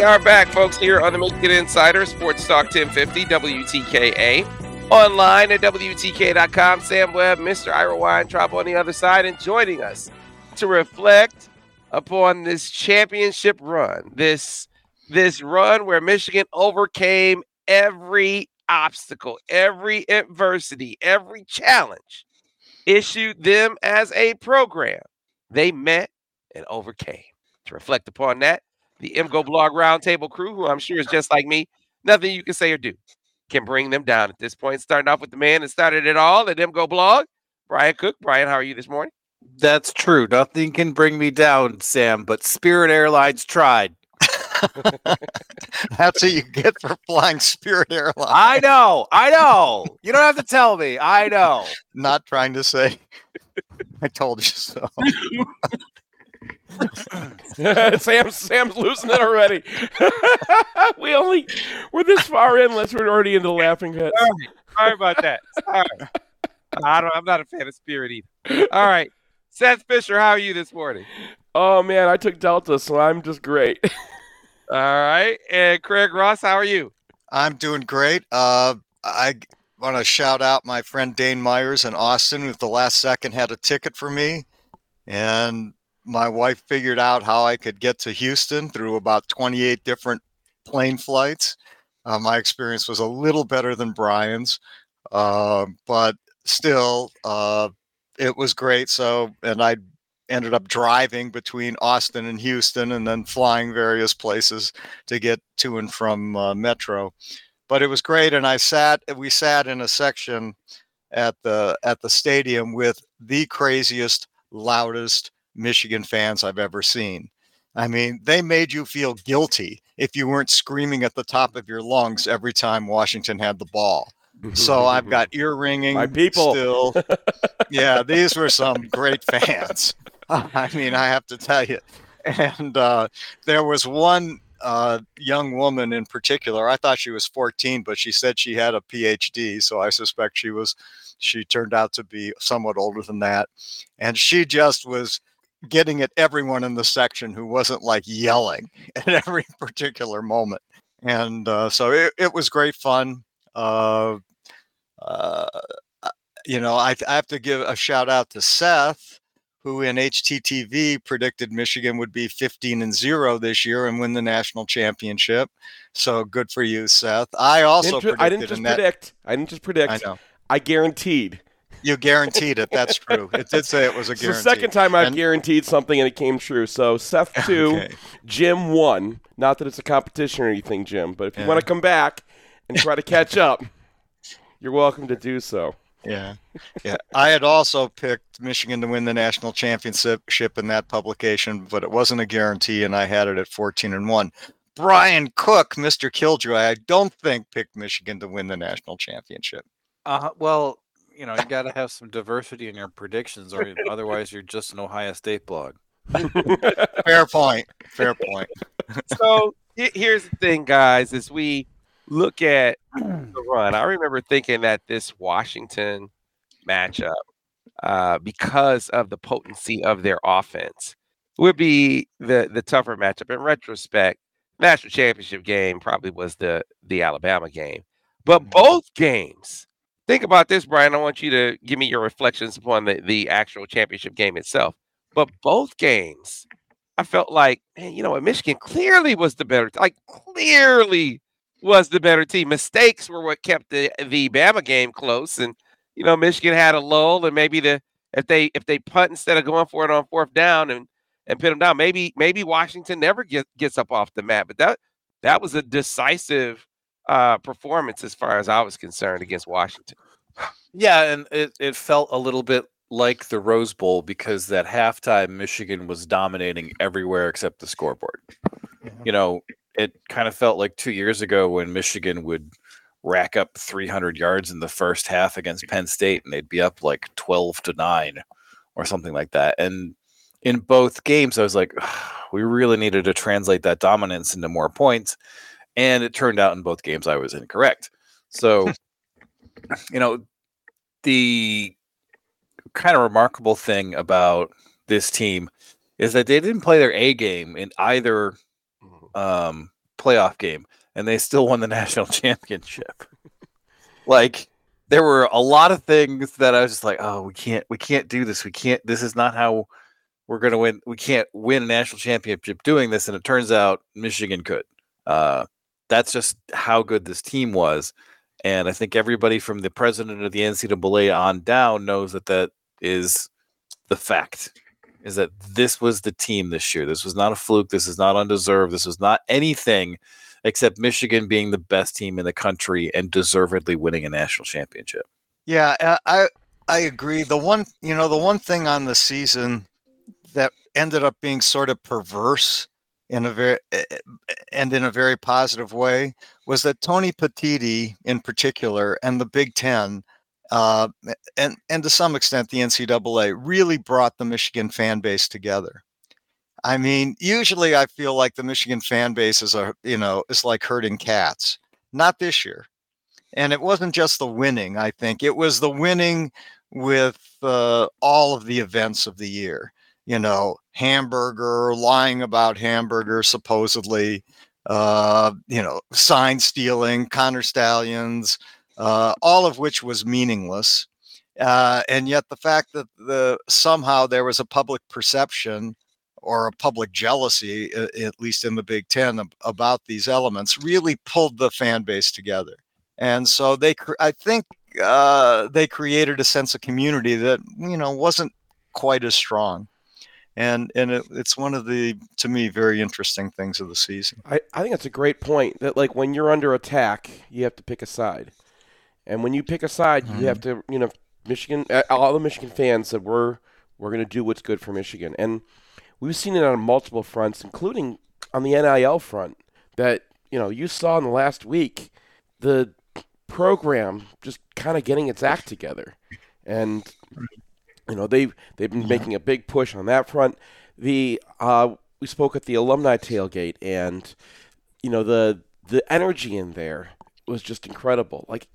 We are back, folks, here on the Michigan Insider Sports Talk 1050 WTKA. Online at WTK.com. Sam Webb, Mr. Ira Weintraub on the other side, and joining us to reflect upon this championship run. This this run where Michigan overcame every obstacle, every adversity, every challenge issued them as a program. They met and overcame. To reflect upon that, the MGoBlog Roundtable crew, who I'm sure is just like me, nothing you can say or do can bring them down at this point. Starting off with the man that started it all at MGoBlog, Brian Cook. Brian, how are you this morning? That's true. Nothing can bring me down, Sam, but Spirit Airlines tried. That's what you get for flying Spirit Airlines. I know. I know. You don't have to tell me. I know. Not trying to say. I told you so. Sam, Sam's losing it already. we only we're this far in unless we're already into laughing fits. Sorry, sorry about that. Sorry. I don't. I'm not a fan of Spirit either. All right, Seth Fisher, how are you this morning? Oh man, I took Delta, so I'm just great. All right, and Craig Ross, how are you? I'm doing great. Uh, I want to shout out my friend Dane Myers in Austin, who at the last second had a ticket for me, and my wife figured out how I could get to Houston through about 28 different plane flights. Uh, my experience was a little better than Brian's, uh, but still, uh, it was great. So, and I ended up driving between Austin and Houston and then flying various places to get to and from uh, Metro. But it was great. And I sat, we sat in a section at the at the stadium with the craziest, loudest, Michigan fans I've ever seen. I mean, they made you feel guilty if you weren't screaming at the top of your lungs every time Washington had the ball. So I've got ear ringing. My people. Still. yeah, these were some great fans. I mean, I have to tell you. And uh, there was one uh, young woman in particular. I thought she was 14, but she said she had a PhD. So I suspect she was, she turned out to be somewhat older than that. And she just was getting at everyone in the section who wasn't like yelling at every particular moment. And uh, so it, it was great fun. Uh, uh, you know, I, I have to give a shout out to Seth, who in HTTV predicted Michigan would be 15 and 0 this year and win the national championship. So good for you, Seth. I also Didn't ju- I didn't just predicted that- predict. I didn't just predict. I know. I guaranteed. You guaranteed it. That's true. It did say it was a It's the guarantee. second time I've And- guaranteed something and it came true. So Seth two, Okay. Jim one. Not that it's a competition or anything, Jim, but if you Yeah. want to come back and try to catch up, you're welcome to do so. Yeah. Yeah. I had also picked Michigan to win the national championship in that publication, but it wasn't a guarantee, and I had it at 14 and 1. Brian Cook, Mr. Killjoy, I don't think picked Michigan to win the national championship. Uh, well, you know, you got to have some diversity in your predictions, or otherwise you're just an Ohio State blog. Fair point. Fair point. so here's the thing, guys, as we look at the run, I remember thinking that this Washington matchup, uh, because of the potency of their offense, would be the the tougher matchup. In retrospect, national championship game probably was the the Alabama game, but both games. Think about this, Brian. I want you to give me your reflections upon the, the actual championship game itself. But both games I felt like, man, you know what? Michigan clearly was the better, like clearly was the better team. Mistakes were what kept the the Bama game close, and you know Michigan had a lull, and maybe the if they if they punt instead of going for it on fourth down and and pin them down, maybe maybe Washington never get, gets up off the mat. But that that was a decisive uh, performance as far as I was concerned against Washington. Yeah, and it, it felt a little bit like the Rose Bowl because that halftime Michigan was dominating everywhere except the scoreboard. Yeah. You know, it kind of felt like two years ago when Michigan would rack up 300 yards in the first half against Penn State and they'd be up like 12 to 9 or something like that. And in both games, I was like, we really needed to translate that dominance into more points. And it turned out in both games I was incorrect. So, you know, the kind of remarkable thing about this team is that they didn't play their A game in either um, playoff game, and they still won the national championship. like there were a lot of things that I was just like, oh, we can't, we can't do this. We can't. This is not how we're going to win. We can't win a national championship doing this. And it turns out Michigan could. Uh, that's just how good this team was. And I think everybody from the president of the NCAA on down knows that that is the fact is that this was the team this year. This was not a fluke. This is not undeserved. This was not anything except Michigan being the best team in the country and deservedly winning a national championship. Yeah, uh, I I agree. The one you know the one thing on the season that ended up being sort of perverse in a very and in a very positive way was that Tony Petitti in particular and the Big Ten uh, and and to some extent the NCAA really brought the Michigan fan base together. I mean, usually I feel like the Michigan fan base is a you know is like herding cats. Not this year, and it wasn't just the winning. I think it was the winning with uh, all of the events of the year. You know, hamburger, lying about hamburger, supposedly. Uh, you know, sign stealing, Connor Stalions, uh, all of which was meaningless. Uh, and yet, the fact that the somehow there was a public perception or a public jealousy, at least in the Big Ten, about these elements, really pulled the fan base together. And so they, I think, uh, they created a sense of community that you know wasn't quite as strong. And and it, it's one of the to me very interesting things of the season. I, I think that's a great point. That like when you're under attack, you have to pick a side. And when you pick a side, mm-hmm. you have to, you know, Michigan. All the Michigan fans said we're we're going to do what's good for Michigan, and we've seen it on multiple fronts, including on the NIL front. That you know you saw in the last week the program just kind of getting its act together, and you know they've they've been making a big push on that front. The uh, we spoke at the alumni tailgate, and you know the the energy in there was just incredible. Like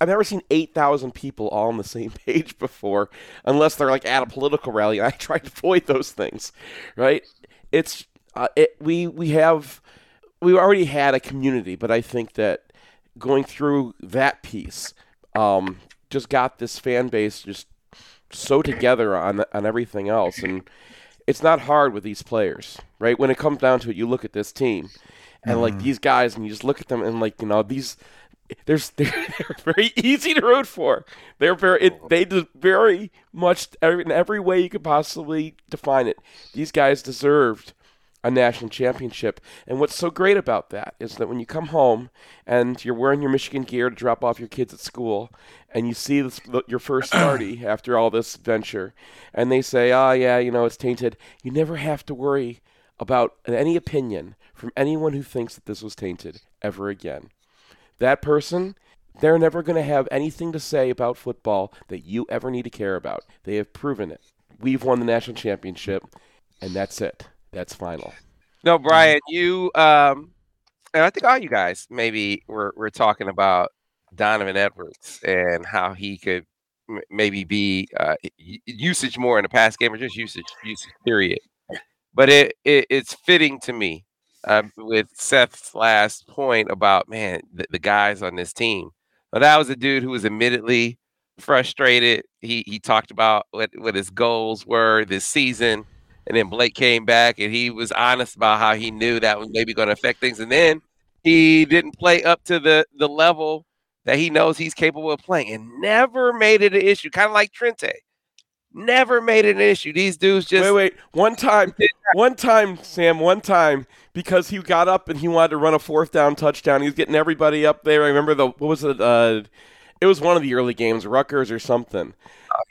I've never seen eight thousand people all on the same page before, unless they're like at a political rally. I try to avoid those things, right? It's uh, it, we we have we already had a community, but I think that going through that piece um, just got this fan base just so together on on everything else, and it's not hard with these players, right? When it comes down to it, you look at this team and like mm. these guys, and you just look at them and like you know these. There's they're, they're very easy to root for. They're very it, they do very much in every way you could possibly define it. These guys deserved a national championship. And what's so great about that is that when you come home and you're wearing your Michigan gear to drop off your kids at school, and you see this, your first party after all this venture, and they say, "Oh yeah, you know it's tainted," you never have to worry about any opinion from anyone who thinks that this was tainted ever again. That person, they're never going to have anything to say about football that you ever need to care about. They have proven it. We've won the national championship, and that's it. That's final. No, Brian, you um, and I think all you guys maybe were were talking about Donovan Edwards and how he could m- maybe be uh, usage more in the past game or just usage usage period. But it, it it's fitting to me uh, with Seth's last point about man the, the guys on this team. But that was a dude who was admittedly frustrated. He he talked about what what his goals were this season And then Blake came back and he was honest about how he knew that was maybe going to affect things. And then he didn't play up to the the level that he knows he's capable of playing and never made it an issue, kind of like Trente. Never made it an issue. These dudes just wait, wait. One time, one time, Sam. One time, because he got up and he wanted to run a fourth down touchdown. He was getting everybody up there. I remember the what was it? Uh, it was one of the early games, Rutgers or something.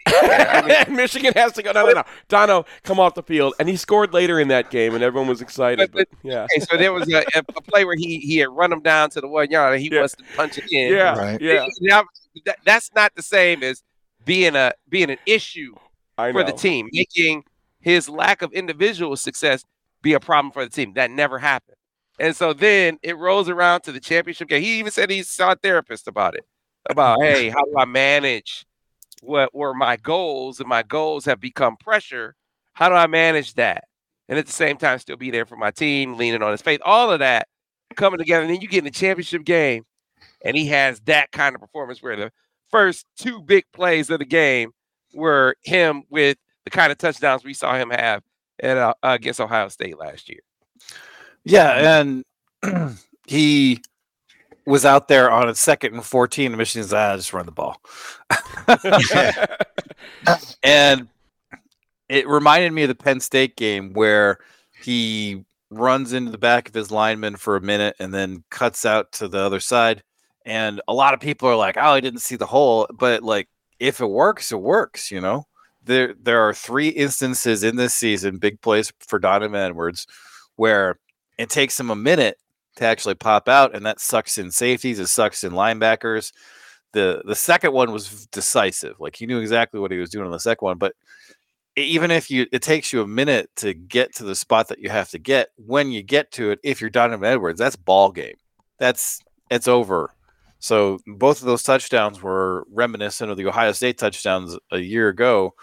Yeah, Michigan has to go. No, no, no. Dono, come off the field, and he scored later in that game, and everyone was excited. But- But, yeah, Okay, so there was a, a play where he he had run him down to the one yard and he Yeah. wants to punch it in. yeah, Right. yeah. Now, that, that's not the same as being a being an issue for the team, making his lack of individual success be a problem for the team. That never happened. And so then it rolls around to the championship game. He even said he saw a therapist about it. About, hey, how do I manage what were my goals? And my goals have become pressure. How do I manage that? And at the same time, still be there for my team, leaning on his faith, all of that coming together. And then you get in the championship game, and he has that kind of performance where the first two big plays of the game were him with the kind of touchdowns we saw him have at uh, against Ohio State last year. Yeah, and he was out there on a second and 14, and Michigan's ah, just run the ball. and it reminded me of the Penn State game where he runs into the back of his lineman for a minute and then cuts out to the other side. And a lot of people are like, "Oh, I didn't see the hole," but like, if it works, it works. You know, there there are three instances in this season, big plays for Donovan Edwards, where it takes him a minute to actually pop out, and that sucks in safeties, it sucks in linebackers. The the second one was decisive. Like he knew exactly what he was doing on the second one, but even if you it takes you a minute to get to the spot that you have to get, when you get to it, if you're Donovan Edwards, that's ball game. That's it's over. So both of those touchdowns were reminiscent of the Ohio State touchdowns a year ago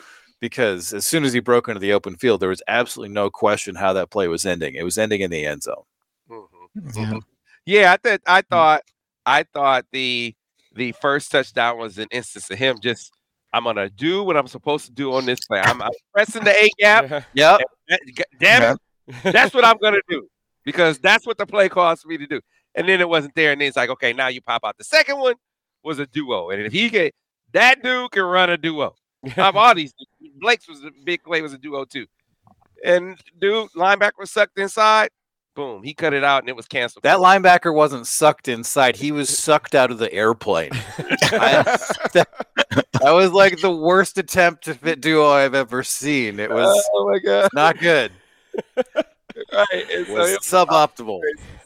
because as soon as he broke into the open field, there was absolutely no question how that play was ending. It was ending in the end zone. Yeah. Mm-hmm. Yeah, I thought I mm. thought I thought the the first touchdown was an instance of him just I'm gonna do what I'm supposed to do on this play. I'm, I'm pressing the A gap. Yeah. Yep. That- Damn it, that's what I'm gonna do because that's what the play calls for me to do. And then it wasn't there, and then it's like, okay, now you pop out. The second one was a duo, and if he can, that dude can run a duo. I've all these, Blake's was a big play, was a duo too. And dude, linebacker was sucked inside. Boom, he cut it out, and it was canceled. That linebacker wasn't sucked inside. He was sucked out of the airplane. I- that, that was like the worst attempt to fit duo I've ever seen. It was oh my god! not good. Right, It was it- suboptimal.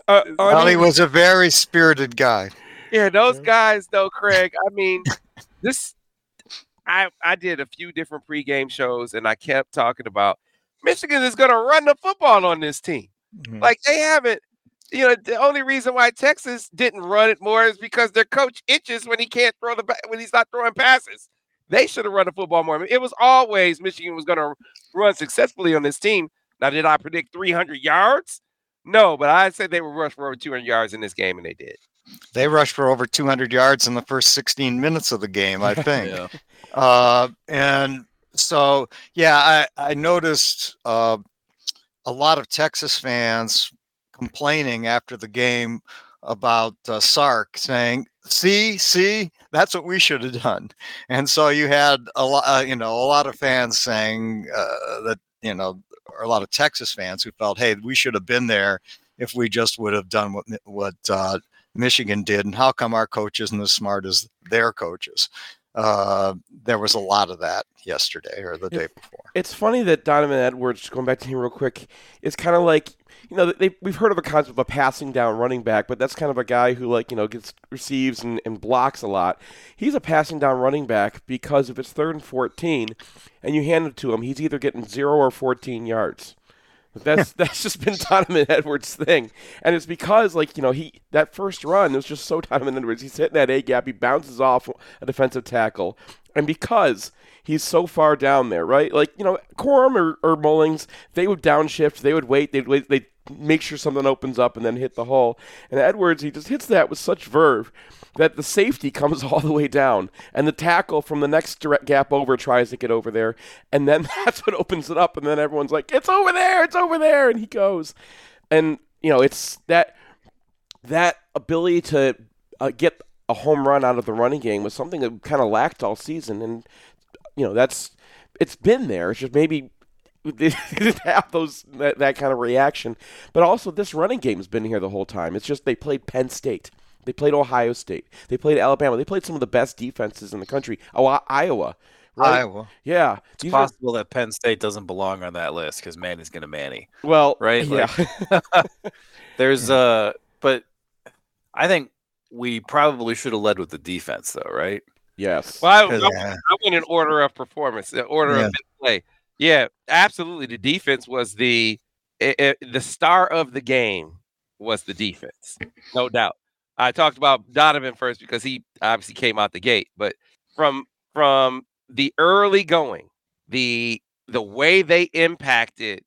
Uh, Well, Arnie- he was a very spirited guy. yeah, those guys though, Craig. I mean, this. I I did a few different pregame shows, and I kept talking about Michigan is going to run the football on this team. Mhm. Like they haven't. You know, the only reason why Texas didn't run it more is because their coach itches when he can't throw the when he's not throwing passes. They should have run the football more. It was always Michigan was going to run successfully on this team. Now, did I predict 300 yards? No, but I said they would rush for over 200 yards in this game, and they did. They rushed for over 200 yards in the first 16 minutes of the game, I think. Yeah. Uh, and so, yeah, I, I noticed uh, a lot of Texas fans complaining after the game about uh, Sark saying, see, see, that's what we should have done. And so you had a lot, uh, you know, a lot of fans saying uh, that, you know, or a lot of Texas fans who felt, hey, we should have been there if we just would have done what, what uh, Michigan did. And how come our coach isn't as smart as their coaches? Uh, there was a lot of that yesterday or the day before. It's funny that Donovan Edwards, going back to him real quick, is kind of like you know they, we've heard of a concept of a passing down running back, but that's kind of a guy who like you know gets receives and, and blocks a lot. He's a passing down running back because if it's third and fourteen, and you hand it to him, he's either getting zero or fourteen yards. That's that's just been Donovan Edwards' thing, and it's because like you know he that first run was just so Donovan Edwards. He's hitting that A gap, he bounces off a defensive tackle, and because he's so far down there, right? Like you know Corum or, or Mullings, they would downshift, they would wait, they'd wait, they make sure something opens up and then hit the hole. And Edwards, he just hits that with such verve that the safety comes all the way down, and the tackle from the next direct gap over tries to get over there, and then that's what opens it up, and then everyone's like, "It's over there! It's over there!" and he goes, and you know, it's that that ability to uh, get a home run out of the running game was something that kind of lacked all season, and you know, that's it's been there. It's just maybe they didn't have those that, that kind of reaction. But also, this running game's been here the whole time. It's just they played Penn State, they played Ohio State, they played Alabama, they played some of the best defenses in the country. Oh, Iowa. Right? Iowa. Yeah, It's these are- possible that Penn State doesn't belong on that list because Manny's going to Manny. well, right? Yeah, There's uh, but I think we probably should have led with the defense, though, right? yes. Well, I, 'Cause- I, Yeah. I went in order of performance, the order Yeah. of play. Yeah, absolutely. The defense was the i i the star of the game was the defense, no doubt. I talked about Donovan first because he obviously came out the gate, but from from the early going, the the way they impacted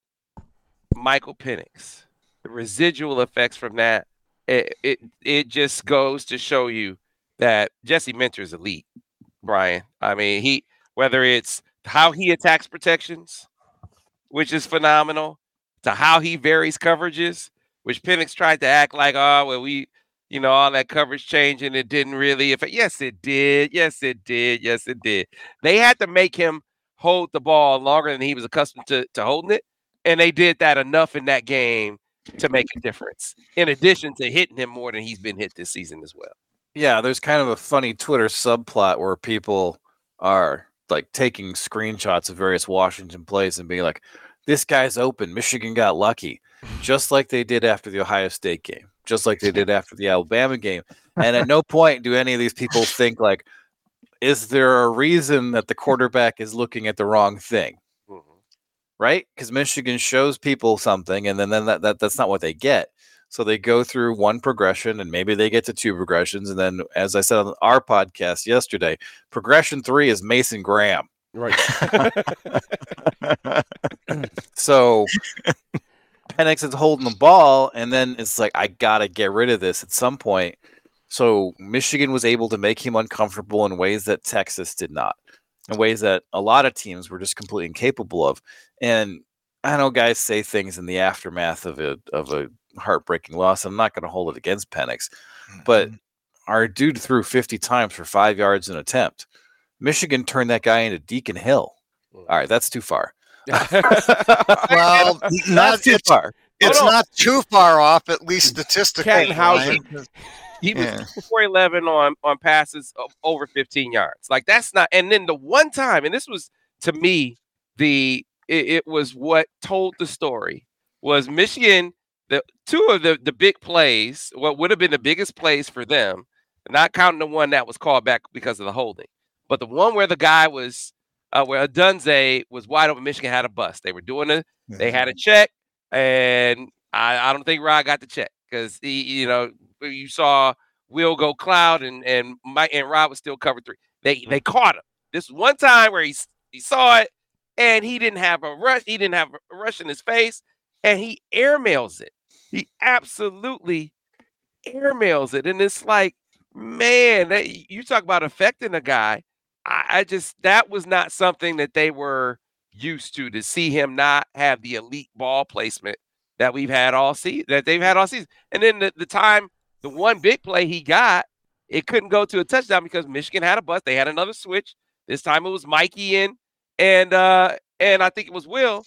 Michael Penix, the residual effects from that, it it, it just goes to show you that Jesse Minter is elite, Brian. I mean, he whether it's how he attacks protections, which is phenomenal, to how he varies coverages, which Penix tried to act like, oh, well, we, you know, all that coverage change and it didn't really affect. Yes, it did. Yes, it did. Yes, it did. They had to make him hold the ball longer than he was accustomed to, to holding it. And they did that enough in that game to make a difference, in addition to hitting him more than he's been hit this season as well. Yeah, there's kind of a funny Twitter subplot where people are like taking screenshots of various Washington plays and being like, "This guy's open. Michigan got lucky," just like they did after the Ohio State game, just like they did after the Alabama game. And at no point do any of these people think like, "Is there a reason that the quarterback is looking at the wrong thing?" Right? Because Michigan shows people something, and then, then that, that that's not what they get. So they go through one progression, and maybe they get to two progressions, and then, as I said on our podcast yesterday, progression three is Mason Graham. Right. So Penix is holding the ball, and then it's like I gotta get rid of this at some point. So Michigan was able to make him uncomfortable in ways that Texas did not, in ways that a lot of teams were just completely incapable of. And I know guys say things in the aftermath of a of a heartbreaking loss. I'm not going to hold it against Penix, but mm-hmm. our dude threw 50 times for five yards in an attempt. Michigan turned that guy into Deacon Hill. All right, that's too far. well, not too it's, far. Oh, it's Hold on. not too far off, at least statistically. Kattenhausen. He was Yeah. four eleven on on passes of over 15 yards. Like that's not. And then the one time, and this was to me the it, it was what told the story was Michigan. The two of the the big plays, what would have been the biggest plays for them, not counting the one that was called back because of the holding, but the one where the guy was uh, where Odunze was wide open. Michigan had a bust. They were doing a they had a check, and I, I don't think Rod got the check because he, you know, uh, you saw Will go cloud and and Mike and Rod was still covered three. They they mm-hmm. caught him. This one time where he he saw it and he didn't have a rush. He didn't have a rush in his face, and he airmails it. He absolutely airmails it, and it's like, man, that, you talk about affecting a guy. I, I just that was not something that they were used to to see him not have the elite ball placement that we've had all season that they've had all season. And then the, the time the one big play he got, it couldn't go to a touchdown because Michigan had a bust. They had another switch. This time it was Mikey in and uh and I think it was Will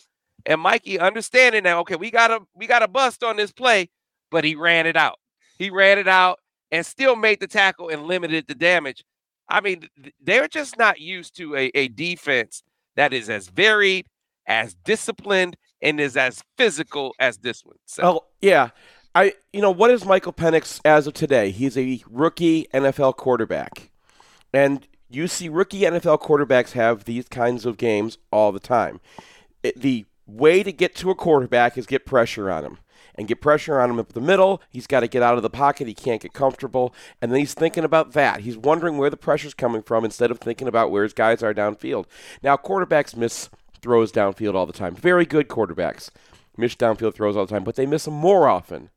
and Mikey understanding that okay, we got a we got a bust on this play, but he ran it out. He ran it out and still made the tackle and limited the damage. I mean, they're just not used to a, a defense that is as varied, as disciplined, and is as physical as this one. So Well, yeah. I you know what is Michael Penix as of today? He's a rookie NFL quarterback, and you see rookie NFL quarterbacks have these kinds of games all the time. It- the way to get to a quarterback is get pressure on him. And get pressure on him up the middle. He's got to get out of the pocket. He can't get comfortable. And then he's thinking about that. He's wondering where the pressure's coming from instead of thinking about where his guys are downfield. Now, quarterbacks miss throws downfield all the time. Very good quarterbacks. miss downfield throws all the time, but they miss them more often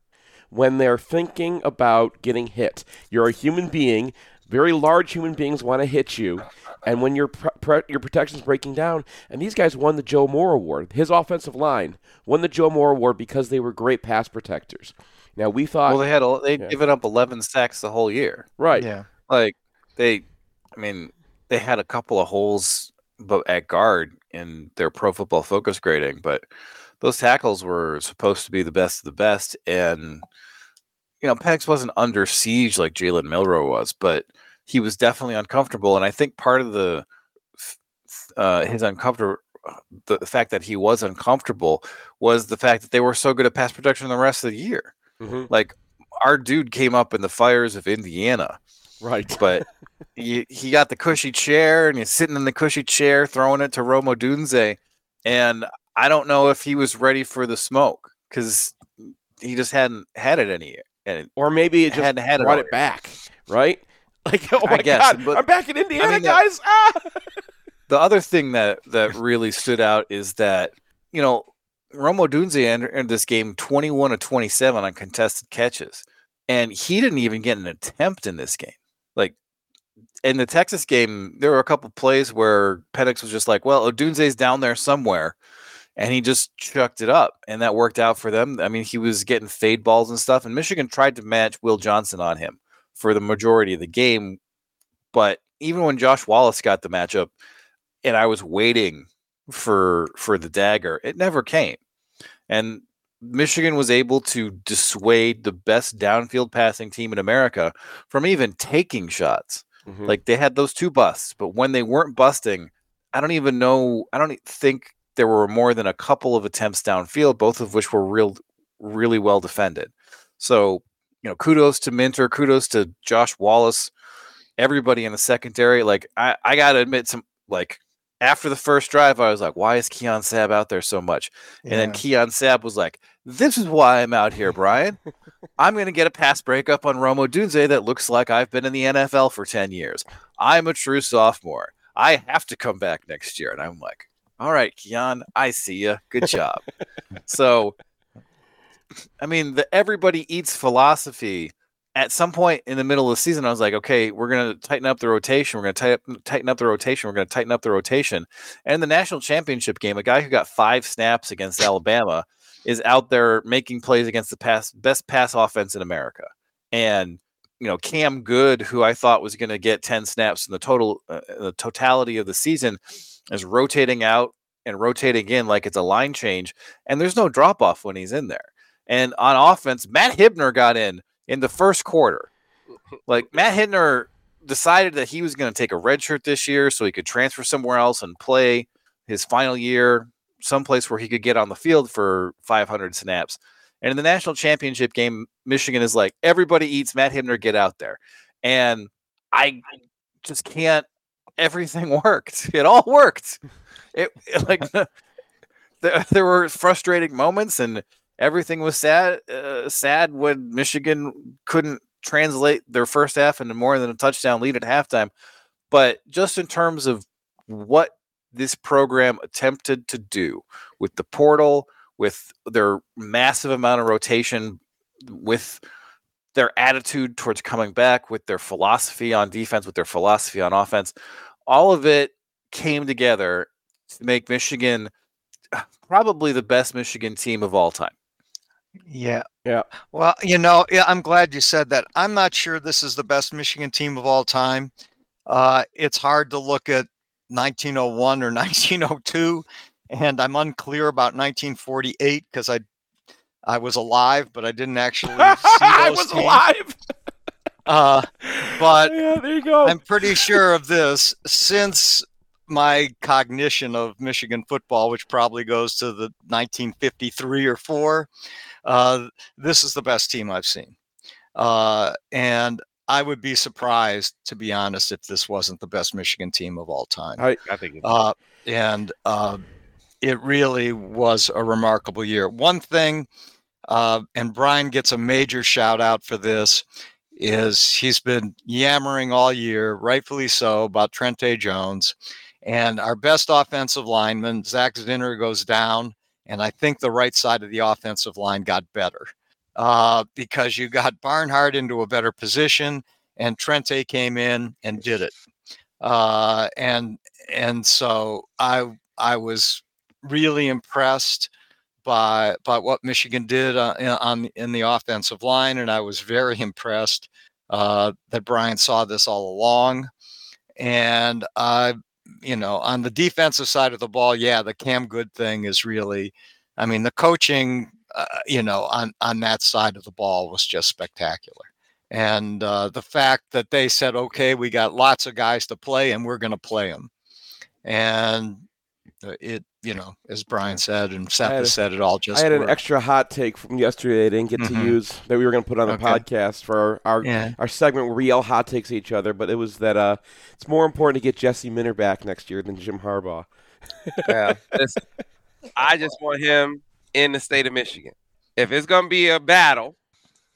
when they're thinking about getting hit. You're a human being. Very large human beings want to hit you, and when your pre- pre- your protection's breaking down, and these guys won the Joe Moore Award. His offensive line won the Joe Moore Award because they were great pass protectors. Now we thought, Well, they had a, they'd Yeah. given up 11 sacks the whole year. right, Yeah. Like they, I mean, they had a couple of holes, but at guard in their Pro Football Focus grading, but those tackles were supposed to be the best of the best, and you know, Penix wasn't under siege like Jalen Milroe was, but he was definitely uncomfortable, and I think part of the uh, his uncomfortable the fact that he was uncomfortable was the fact that they were so good at pass protection the rest of the year. Mhm. Like our dude came up in the fires of Indiana, right. but he, he got the cushy chair and he's sitting in the cushy chair throwing it to Rome Odunze. And I don't know if he was ready for the smoke because he just hadn't had it any and Or maybe it just hadn't had it brought all it back, right? Like, oh my guess, God, but- I'm back in Indiana, mean, the- guys! Ah! the other thing that that really stood out is that you know Rome Odunze entered, entered this game 21 to 27 on contested catches, and he didn't even get an attempt in this game. In the Texas game, there were a couple plays where Penix was just like, "Well, Odunze's down there somewhere," and he just chucked it up, and that worked out for them. I mean, he was getting fade balls and stuff, and Michigan tried to match Will Johnson on him for the majority of the game, but even when Josh Wallace got the matchup, and I was waiting for for the dagger, it never came, and Michigan was able to dissuade the best downfield passing team in America from even taking shots. Mhm. Like they had those two busts, but when they weren't busting, I don't even know. I don't think there were more than a couple of attempts downfield, both of which were real, really well defended. So you know, kudos to Minter, kudos to Josh Wallace, everybody in the secondary. Like I, I gotta admit, some like after the first drive, I was like, why is Keon Sabb out there so much? And then Keon Sabb was like, This is why I'm out here, Brian. I'm going to get a pass breakup on Rome Odunze that looks like I've been in the NFL for 10 years. I'm a true sophomore. I have to come back next year. And I'm like, All right, Keon, I see you. Good job. so, I mean, the everybody eats philosophy. At some point in the middle of the season, I was like, okay, we're going to tighten up the rotation. We're going to tighten, up the rotation. We're going to tighten up the rotation. And the national championship game, a guy who got five snaps against Alabama is out there making plays against the pass, best pass offense in America. And you know, Cam Goode, who I thought was going to get 10 snaps in the total, uh, the totality of the season, is rotating out and rotating in like it's a line change. And there's no drop off when he's in there. And on offense, Matt Hibner got in in the first quarter. Like Matt Hibner decided that he was going to take a red shirt this year so he could transfer somewhere else and play his final year someplace where he could get on the field for 500 snaps. And in the national championship game, Michigan is like, everybody eats Matt Hibner, get out there. And I just can't, everything worked. It all worked. It, it like, there, there were frustrating moments and everything was sad, uh, sad when Michigan couldn't translate their first half into more than a touchdown lead at halftime. But just in terms of what this program attempted to do with the portal, with their massive amount of rotation, with their attitude towards coming back, with their philosophy on defense, with their philosophy on offense, all of it came together to make Michigan uh, probably the best Michigan team of all time. Yeah. Yeah. Well, you know, yeah, I'm glad you said that. I'm not sure this is the best Michigan team of all time. Uh, it's hard to look at 1901 or 1902, and I'm unclear about 1948 because I I was alive, but I didn't actually see those I was teams. alive. Uh, but yeah, there you go. I'm pretty sure of this since my cognition of Michigan football, which probably goes to the 1953 or four. Uh, this is the best team I've seen, uh, and I would be surprised, to be honest, if this wasn't the best Michigan team of all time. I, I think Uh, and uh, it really was a remarkable year. One thing, uh, and Brian gets a major shout out for this, is he's been yammering all year, rightfully so, about Trente Jones. And our best offensive lineman, Zak Zinter, goes down And I think the right side of the offensive line got better uh, because you got Barnhart into a better position and Trente came in and did it. Uh, and and so I I was really impressed by by what Michigan did uh, on in the offensive line, and I was very impressed uh, that Brian saw this all along. And I, you know, on the defensive side of the ball, yeah, the Cam Goode thing is really, I mean, the coaching, uh, you know, on on that side of the ball was just spectacular. And uh, the fact that they said, okay, we got lots of guys to play, and we're going to play them, and it you know, as Brian said and Seth has said, it all just. I had worked. an extra hot take from yesterday I didn't get Mhm. to use that we were going to put on the Okay. podcast for our our, Yeah. our segment where we yell hot takes each other. But it was that uh, it's more important to get Jesse Minter back next year than Jim Harbaugh. Yeah. I just want him in the state of Michigan. If it's gonna be a battle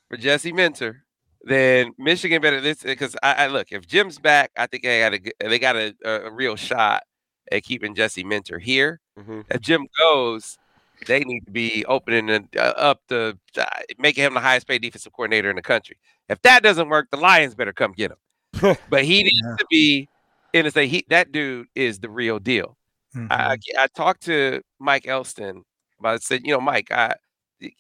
for Jesse Minter, then Michigan better this because I, I look if Jim's back, I think they got a they got a, a real shot at keeping Jesse Minter here. Mhm. If Jim goes, they need to be opening and, uh, up the uh, making him the highest paid defensive coordinator in the country. If that doesn't work, the Lions better come get him. but he needs Yeah. to be in state. He that dude is the real deal. I, I I talked to Mike Elston about it, said, you know, Mike, I, I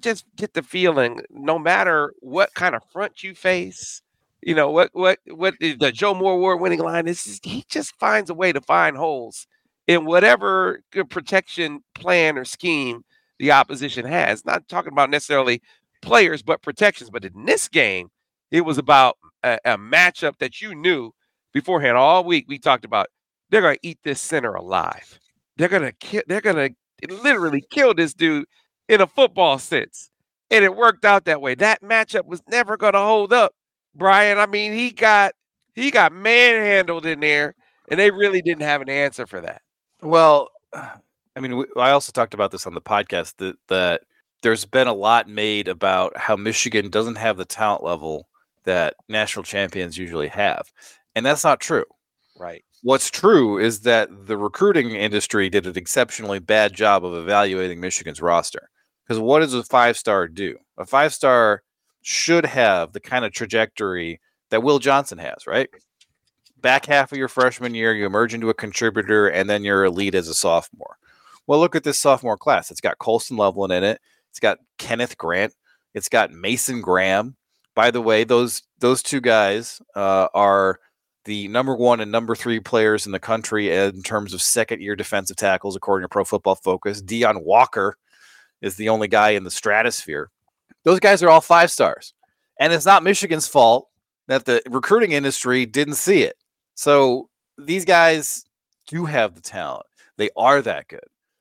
just get the feeling no matter what kind of front you face, you know, what what what the the Joe Moore Award winning line is, is he just finds a way to find holes in whatever good protection plan or scheme the opposition has. Not talking about necessarily players, but protections. But in this game, it was about a, a matchup that you knew beforehand. All week we talked about they're gonna eat this center alive. They're gonna kill. They're gonna literally kill this dude in a football sense, and it worked out that way. That matchup was never gonna hold up, Brian. I mean, he got he got manhandled in there, and they really didn't have an answer for that. Well, I mean, I also talked about this on the podcast that that there's been a lot made about how Michigan doesn't have the talent level that national champions usually have, and that's not true. Right. What's true is that the recruiting industry did an exceptionally bad job of evaluating Michigan's roster. Because what does a five star do? A five star should have the kind of trajectory that Will Johnson has, right? Back half of your freshman year, you emerge into a contributor, and then you're elite as a sophomore. Well, look at this sophomore class. It's got Colston Loveland in it. It's got Kenneth Grant. It's got Mason Graham. By the way, those those two guys uh, are the number one and number three players in the country in terms of second year defensive tackles, according to Pro Football Focus. Dion Walker is the only guy in the stratosphere. Those guys are all five stars. And it's not Michigan's fault that the recruiting industry didn't see it. So these guys do have the talent. They are that good.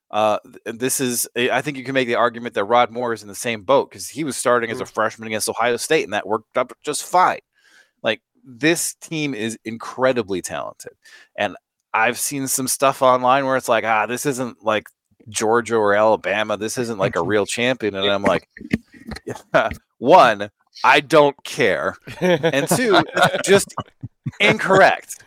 Uh, and this is, I I think you can make the argument that Rod Moore is in the same boat because he was starting as a freshman against Ohio State and that worked up just fine. Like this team is incredibly talented. And I've seen some stuff online where it's like, ah, this isn't like Georgia or Alabama. This isn't like a real champion. And I'm like, one, I don't care. And two, just incorrect.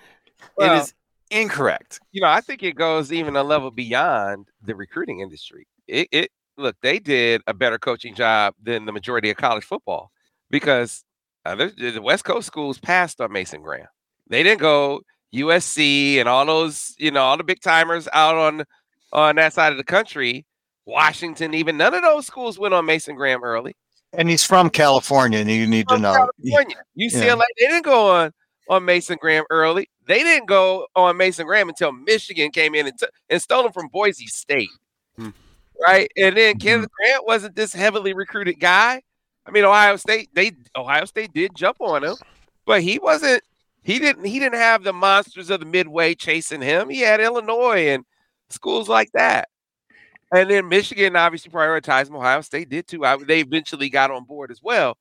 Well- it is incorrect. you know, I think it goes even a level beyond the recruiting industry. It, it look, they did a better coaching job than the majority of college football because uh, the, the West Coast schools passed on Mason Graham. They didn't go USC and all those, you know, all the big timers out on on that side of the country. Washington, even none of those schools went on Mason Graham early. And he's from California, and you need to From know. California. UCLA, they didn't go on on Mason Graham early. They didn't go on Mason Graham until Michigan came in and, t- and stole him from Boise State. Hmm. Right. And then Kenneth Grant wasn't this heavily recruited guy. I mean, Ohio State, they Ohio State did jump on him, but he wasn't he didn't he didn't have the monsters of the midway chasing him. He had Illinois and schools like that. And then Michigan obviously prioritized. Ohio State did too. I, they eventually got on board as well.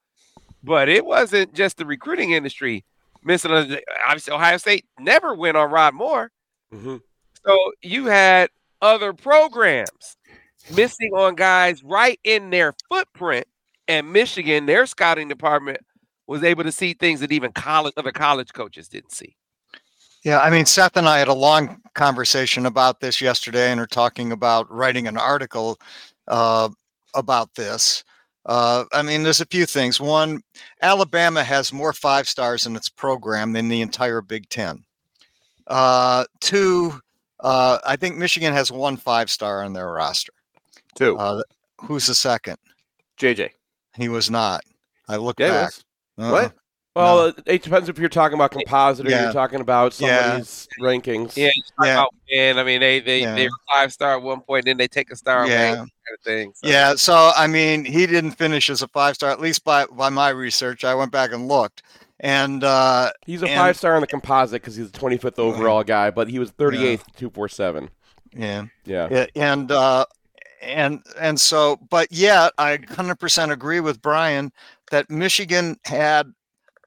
But it wasn't just the recruiting industry missing. Obviously, Ohio State never went on Rod Moore. Mhm. So you had other programs missing on guys right in their footprint. And Michigan, their scouting department was able to see things that even college other college coaches didn't see. Yeah, I mean, Seth and I had a long conversation about this yesterday and are talking about writing an article uh, about this. Uh, I mean, there's a few things. One, Alabama has more five stars in its program than the entire Big Ten. Uh, two, uh, I think Michigan has one five star on their roster. Two. Uh, who's the second? JJ. He was not. I looked Yeah, back. What? Well, it- it depends if you're talking about composite or Yeah. you're talking about Yeah. rankings. Yeah, you Yeah. about win. I mean, they they Yeah. they were five star at one point, then they take a star away, Yeah. kind of thing. So, Yeah, so I mean, he didn't finish as a five star, at least by by my research. I went back and looked, and uh, He's a And- five star on the composite because he's the 25th overall guy, but he was 38th, 247. yeah, Yeah. yeah, and uh, and and so, but yet I 100% agree with Brian that Michigan had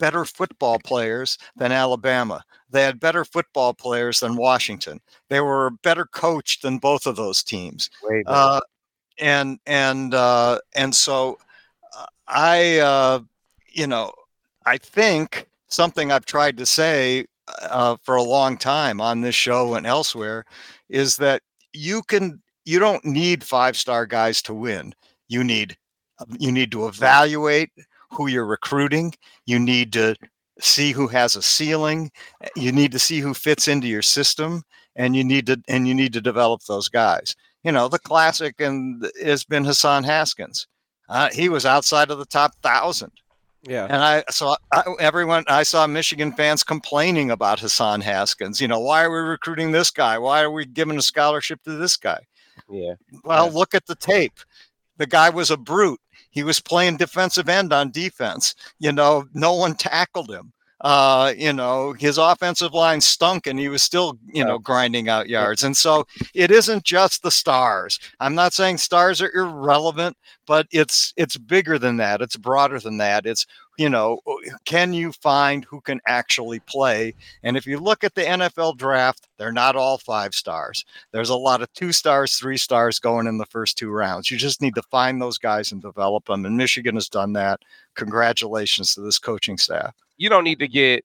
better football players than Alabama. They had better football players than Washington. They were better coached than both of those teams. uh, and and uh, and so uh, I, uh, you know, I think something I've tried to say uh, for a long time on this show and elsewhere is that you can you don't need five star guys to win. You need you need to evaluate who you're recruiting. You need to see who has a ceiling. You need to see who fits into your system, and you need to and you need to develop those guys you know, the classic and has been Hassan Haskins. Uh, he was outside of the top thousand, Yeah. and I saw I, everyone. I saw Michigan fans complaining about Hassan Haskins. You know, why are we recruiting this guy? Why are we giving a scholarship to this guy? yeah. Well, Yeah. look at the tape. The guy was a brute. He was playing defensive end on defense. You know, no one tackled him. Uh, you know, his offensive line stunk and he was still, you know, grinding out yards. And so it isn't just the stars. I'm not saying stars are irrelevant, but it's it's bigger than that. It's broader than that. It's, you know, can you find who can actually play? And if you look at the NFL draft, they're not all five stars. There's a lot of two stars, three stars going in the first two rounds. You just need to find those guys and develop them. And Michigan has done that. Congratulations to this coaching staff. You don't need to get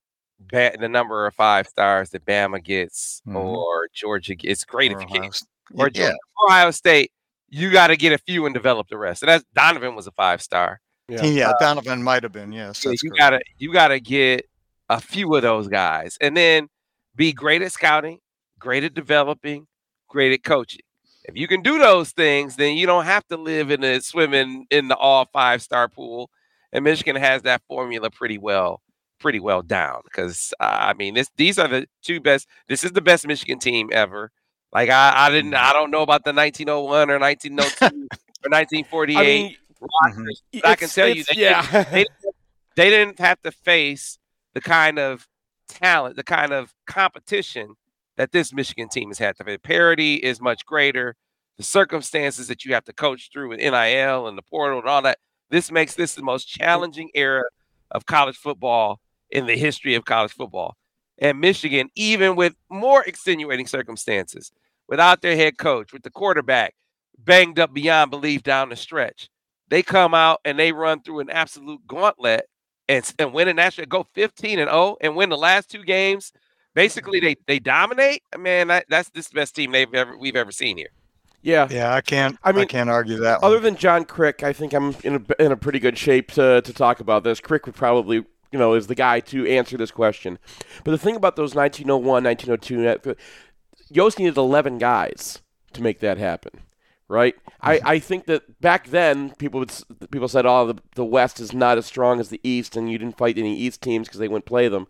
the number of five stars that Bama gets Mhm. or Georgia gets. It's great if you get or yeah, Georgia. Ohio State. You got to get a few and develop the rest. And that's Donovan was a five star. Yeah. yeah, Donovan might have been. Yes, Yeah, you correct. gotta you gotta get a few of those guys, and then be great at scouting, great at developing, great at coaching. If you can do those things, then you don't have to live in the swimming in the all five star pool. And Michigan has that formula pretty well, pretty well down. Because uh, I mean, this these are the two best. This is the best Michigan team ever. Like I, I didn't, I don't know about the 1901 or 1902 or 1948 I mean, Mm-hmm. rosters. But I can tell you, they, yeah. they, they didn't have to face the kind of talent, the kind of competition that this Michigan team has had The. Parity is much greater. The circumstances that you have to coach through with NIL and the portal and all that, this makes this the most challenging era of college football in the history of college football. And Michigan, even with more extenuating circumstances, without their head coach, with the quarterback banged up beyond belief down the stretch, they come out and they run through an absolute gauntlet and, and win a national, go 15 and 0 and win the last two games. Basically, they they dominate. Man, that, that's this the best team they've ever we've ever seen here. yeah. Yeah, I can't. I mean, I, can't argue that. one. Other than John Kryk, I think I'm in a, in a pretty good shape to, to talk about this. Crick would probably, you know, is the guy to answer this question. But the thing about those 1901, 1902, uh, Yost needed 11 guys to make that happen, right? I, I think that back then people would people said, oh, the, the West is not as strong as the East, and you didn't fight any East teams because they wouldn't play them.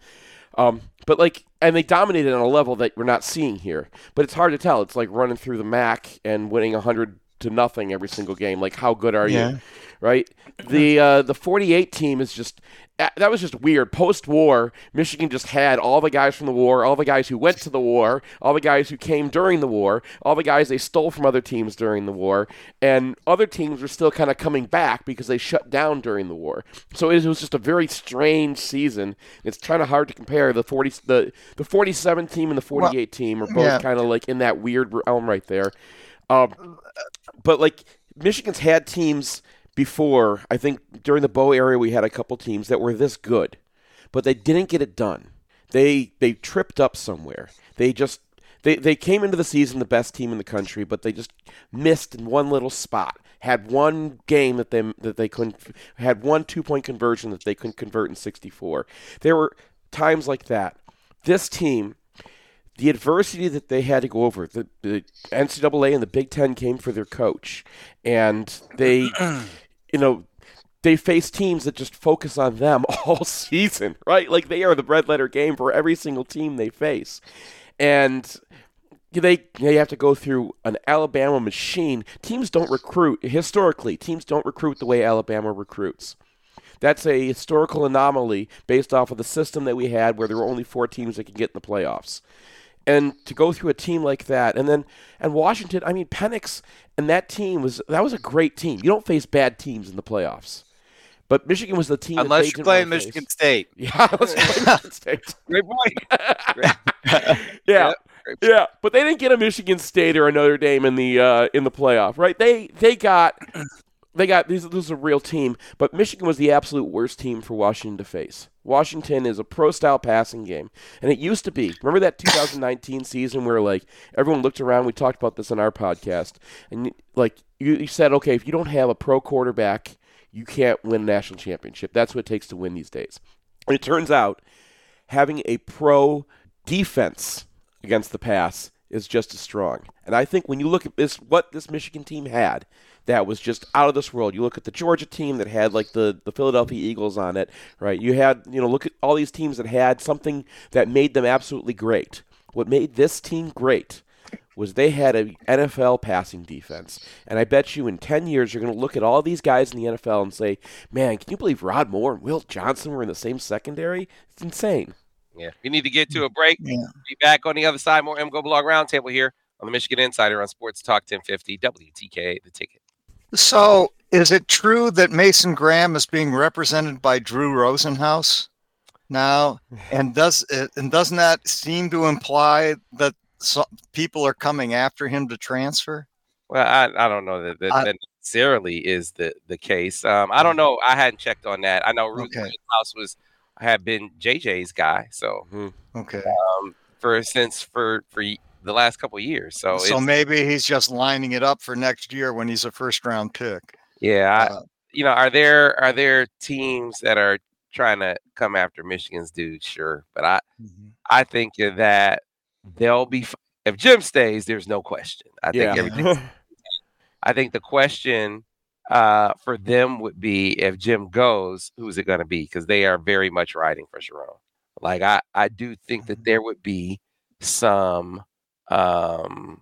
Um, but like, and they dominated on a level that we're not seeing here. But it's hard to tell. It's like running through the MAC and winning hundred to nothing every single game. Like, how good are Yeah. you? Right. The uh, the 48 team is just that was just weird. Post war, Michigan just had all the guys from the war, all the guys who went to the war, all the guys who came during the war, all the guys they stole from other teams during the war, and other teams were still kind of coming back because they shut down during the war. So it was just a very strange season. It's kind of hard to compare the 40 the the 47 team and the 48 team are both yeah. kind of like in that weird realm right there. Um, but like Michigan's had teams before. I think during the Bo area we had a couple teams that were this good, but they didn't get it done. they they tripped up somewhere. They just they, they came into the season the best team in the country, but they just missed in one little spot. Had one game that they that they couldn't had one two point conversion that they couldn't convert in 64. There were times like that. This team, the adversity that they had to go over, the, the NCAA and the Big Ten came for their coach, and they, you know, they face teams that just focus on them all season, right? Like they are the red letter game for every single team they face. And they they have to go through an Alabama machine. Teams don't recruit historically. Teams don't recruit the way Alabama recruits. That's a historical anomaly based off of the system that we had, where there were only four teams that could get in the playoffs. And to go through a team like that, and then and Washington, I mean Penix and that team was that was a great team. You don't face bad teams in the playoffs. But Michigan was the team unless you're playing Michigan face. State. Yeah, unless you're playing Michigan State. Great point. yeah. Yeah, but they didn't get a Michigan State or a Notre Dame in the uh, in the playoff, right? They they got they got this, is a real team, but Michigan was the absolute worst team for Washington to face. Washington is a pro style passing game, and it used to be. Remember that 2019 season where like everyone looked around? We talked about this in our podcast, and like you, you said, okay, if you don't have a pro quarterback, you can't win a national championship. That's what it takes to win these days. And it turns out having a pro defense against the pass is just as strong. And I think when you look at this, what this Michigan team had, that was just out of this world. You look at the Georgia team that had like the, the Philadelphia Eagles on it, right? You had, you know, look at all these teams that had something that made them absolutely great. What made this team great was they had an NFL passing defense. And I bet you in 10 years, you're going to look at all these guys in the NFL and say, man, can you believe Rod Moore and Will Johnson were in the same secondary? It's insane. Yeah, we need to get to a break. Yeah. Be back on the other side. More MGoBlog Roundtable here on the Michigan Insider on Sports Talk 1050 WTKA The Ticket. So, is it true that Mason Graham is being represented by Drew Rosenhaus now? And does it, and doesn't that seem to imply that so, people are coming after him to transfer? Well, I, I don't know that that, I- that necessarily is the the case. Um, I don't know. I hadn't checked on that. I know Rosenhaus Okay. Was had been JJ's guy. So Okay. um, for since for for the last couple of years. So, So maybe he's just lining it up for next year when he's a first round pick. yeah, I, Uh, you know, are there are there teams that are trying to come after Michigan's dude? Sure, but I I think that they'll be if Jim stays. There's no question. I think Yeah. everything. I think the question uh, for them would be if Jim goes, who's it going to be? Because they are very much riding for Sherrone. Like I, I do think that there would be some. Um,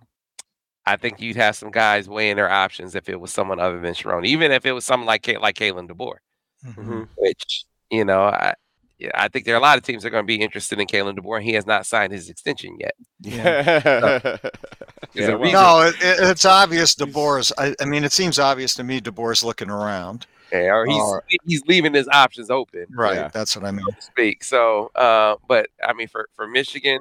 I think you'd have some guys weighing their options if it was someone other than Sherrone, even if it was someone like Ka- like Kalen DeBoer, Mhm. which you know I. Yeah, I think there are a lot of teams that are going to be interested in Kalen DeBoer, and he has not signed his extension yet. Yeah. There's Yeah, well- No, it, it- it's obvious DeBoer's. I, I mean, it seems obvious to me DeBoer's looking around. Yeah, or he's Or- he's leaving his options open. Right. Yeah. That's what I mean. so to speak. So, uh, but I mean, for for Michigan,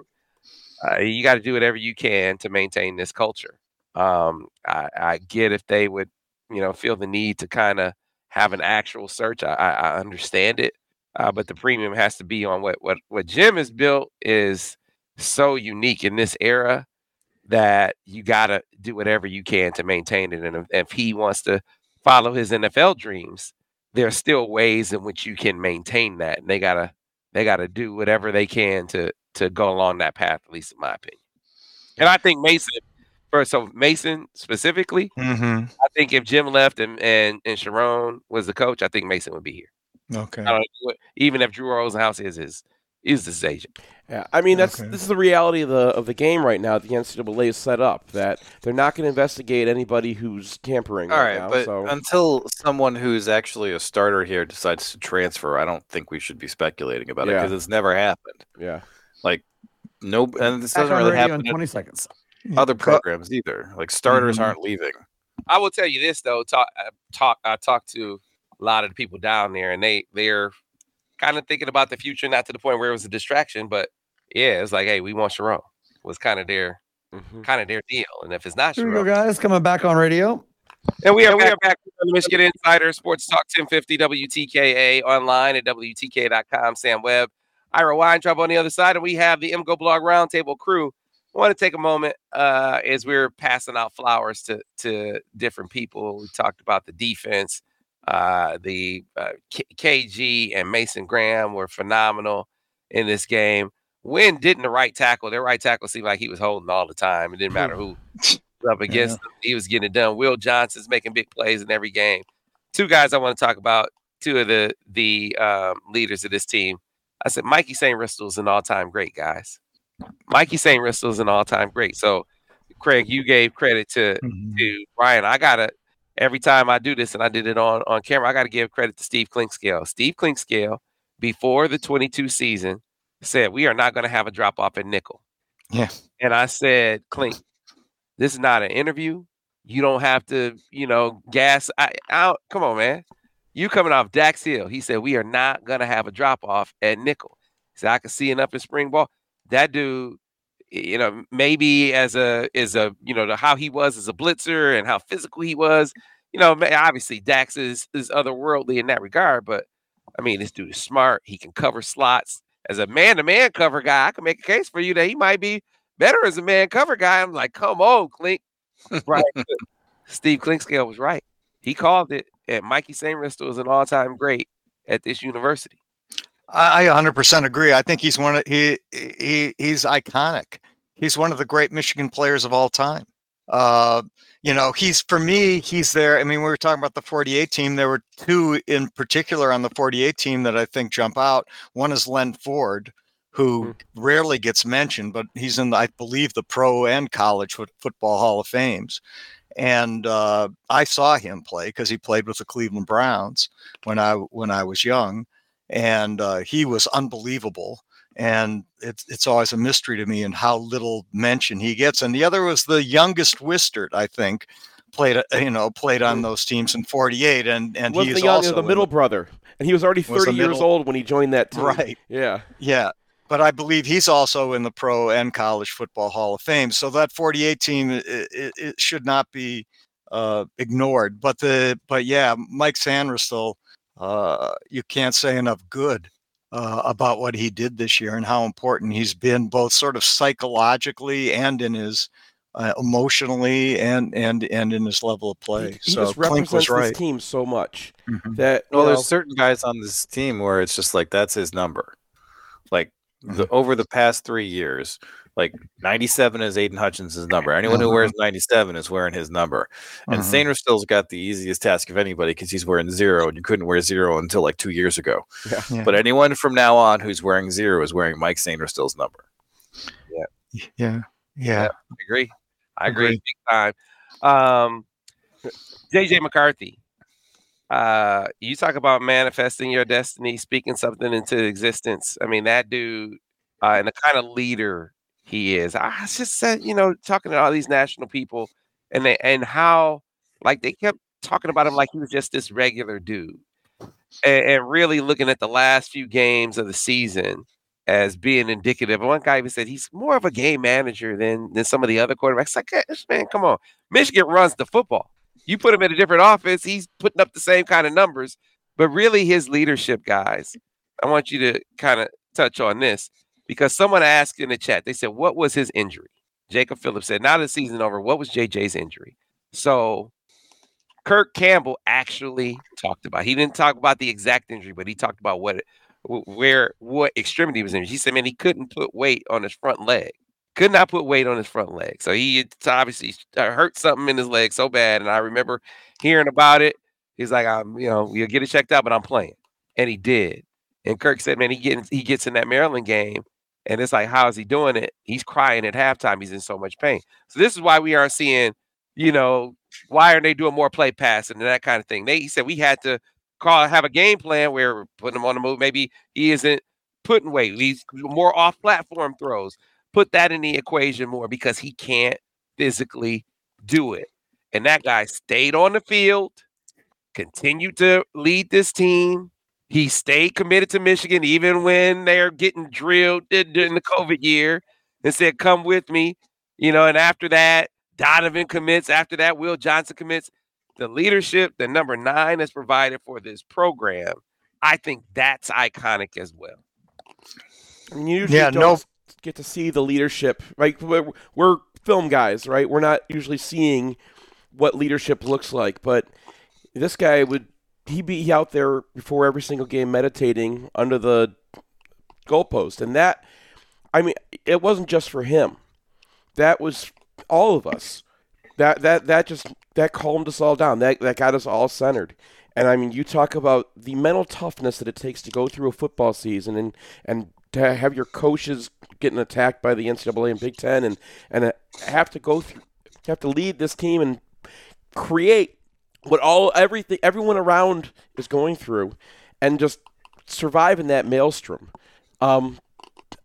uh, you got to do whatever you can to maintain this culture. Um, I, I get if they would, you know, feel the need to kind of have an actual search. I, I, understand it, uh, but the premium has to be on what what what Jim has built is so unique in this era that you got to do whatever you can to maintain it. And if, if he wants to follow his NFL dreams, there are still ways in which you can maintain that, and they gotta they gotta do whatever they can to to go along that path. At least in my opinion. And I think Mason, first, so Mason specifically, Mm-hmm. I think if Jim left and and and Sherrone was the coach, I think Mason would be here. Okay. I don't know, even if Drew Rosenhaus is his is his agent. Yeah, I mean that's Okay. this is the reality of the of the game right now. The NCAA is set up that they're not going to investigate anybody who's tampering. All right, right, now, but so until someone who's actually a starter here decides to transfer, I don't think we should be speculating about it because it's never happened. yeah, Like no, and this doesn't really happen in in 20 seconds. other programs either. Like starters Mhm. aren't leaving. I will tell you this though. Talk, uh, talk. I talked to a lot of the people down there, and they they're kind of thinking about the future, not to the point where it was a distraction, but yeah, it's like, hey, we want Sherrone. Was kind of their Mhm. kind of their deal, and if it's not Here we go, Sharon, guys. Coming back on radio. and we are we are back on the Michigan Insider Sports Talk 1050 WTKA online at WTKA.com. Sam Webb, Ira Weintraub on the other side, and we have the MGoBlog Roundtable crew. I want to take a moment uh, as we're passing out flowers to to different people. We talked about the defense. Uh, the uh, K- KG and Mason Graham were phenomenal in this game. When didn't the right tackle? Their right tackle seemed like he was holding all the time. It didn't matter who was up against him. He was getting it done. Will Johnson's making big plays in every game. Two guys I want to talk about. Two of the the um, leaders of this team. I said Mikey Sainristil is an all time great, guys. Mikey Sainristil is an all time great. So, Craig, you gave credit to Mhm. to Ryan. I gotta every time I do this, and I did it on on camera. I got to give credit to Steve Clinkscale. Steve Clinkscale, before the 22 season, said we are not going to have a drop off at nickel. Yeah. And I said, Clink, this is not an interview. You don't have to, you know, gas. I, I come on, man. You coming off Dax Hill. He said, we are not going to have a drop off at nickel. He said, I can see enough in spring ball. That dude, you know, maybe as a, is a, you know, the, how he was as a blitzer and how physical he was, you know, obviously Dax is, is otherworldly in that regard, but I mean, this dude is smart. He can cover slots. As a man to man cover guy, I can make a case for you that he might be better as a man cover guy. I'm like, come on, Clink. Right. Steve Clinkscale was right. He called it, and Mikey Sainristil is an all time great at this university. I, I 100% agree. I think he's one of he he he's iconic. He's one of the great Michigan players of all time. Uh, you know, he's for me, he's there. I mean, we were talking about the 48 team. There were two in particular on the 48 team that I think jump out. One is Len Ford, who rarely gets mentioned, but he's in, I believe, the pro and college football Hall of Fames. And uh, I saw him play because he played with the Cleveland Browns when I when I was young and uh, he was unbelievable. And it's it's always a mystery to me and how little mention he gets. And the other was the youngest Wistert, I think, played uh, you know played on those teams in '48, and and was he the young, also the middle brother, and he was already Was the 30 years middle- old when he joined that team. Right. Yeah. Yeah, but I believe he's also in the Pro and College Football Hall of Fame. So that 48 team it, it, it should not be uh, ignored. But the but yeah, Mike Sainristil, uh, you can't say enough good uh, about what he did this year and how important he's been, both sort of psychologically and in his. Uh, emotionally and and and in his level of play, He, he so just represents was right. this team so much Mhm. that Well, know, there's certain guys on this team where it's just like that's his number. Like Mm-hmm. The, over the past three years, like 97 is Aidan Hutchinson's number. Anyone who Mhm. wears 97 is wearing his number. And Mhm. Sainristil's got the easiest task of anybody because he's wearing zero, and you couldn't wear zero until like two years ago. Yeah. Yeah. But anyone from now on who's wearing zero is wearing Mike Sainristil's number. yeah, yeah, Yeah. I agree. I agree big time. Um, JJ McCarthy. Uh, you talk about manifesting your destiny, speaking something into existence. I mean, that dude, uh, and the kind of leader he is. I just said, you know, talking to all these national people, and they and how like they kept talking about him like he was just this regular dude, and, and really looking at the last few games of the season as being indicative. One guy even said he's more of a game manager than than some of the other quarterbacks. Like, "Hey, man, come on, Michigan runs the football. You put him in a different office, he's putting up the same kind of numbers. But really, his leadership, guys, I want you to kind of touch on this because someone asked in the chat. They said, "What was his injury?" Jacob Phillips said, "Now the season over, what was JJ's injury?" So Kirk Campbell actually talked about. He didn't talk about the exact injury, but he talked about what, where, what extremity was injured. He said, "Man, he couldn't put weight on his front leg. Could not put weight on his front leg. So he obviously uh, hurt something in his leg so bad." And I remember hearing about it. He's like, "I'm, you know, you'll get it checked out, but I'm playing," and he did. And Kirk said, "Man, he gets he gets in that Maryland game." And it's like, how is he doing it? He's crying at halftime. He's in so much pain. So this is why we aren't seeing, you know, why aren't they doing more play passing and that kind of thing? They he said we had to call have a game plan where we're putting him on the move. Maybe he isn't putting weight. He's more off platform throws. Put that in the equation more because he can't physically do it. And that guy stayed on the field, continued to lead this team. He stayed committed to Michigan even when they're getting drilled during the COVID year and said, Come with me. You know, and after that, Donovan commits. After that, Will Johnson commits. The leadership, the number nine that's provided for this program, I think that's iconic as well. You usually Yeah, don't no- s- get to see the leadership. Right, we're, we're film guys, right? We're not usually seeing what leadership looks like, but this guy would he be out there before every single game meditating under the goalpost, and that I mean, it wasn't just for him. That was all of us. That that that just that calmed us all down. That that got us all centered. And I mean, you talk about the mental toughness that it takes to go through a football season and and to have your coaches getting attacked by the NCAA and Big Ten and and uh, have to go through, have to lead this team and create what all everything everyone around is going through, and just survive in that maelstrom. Um,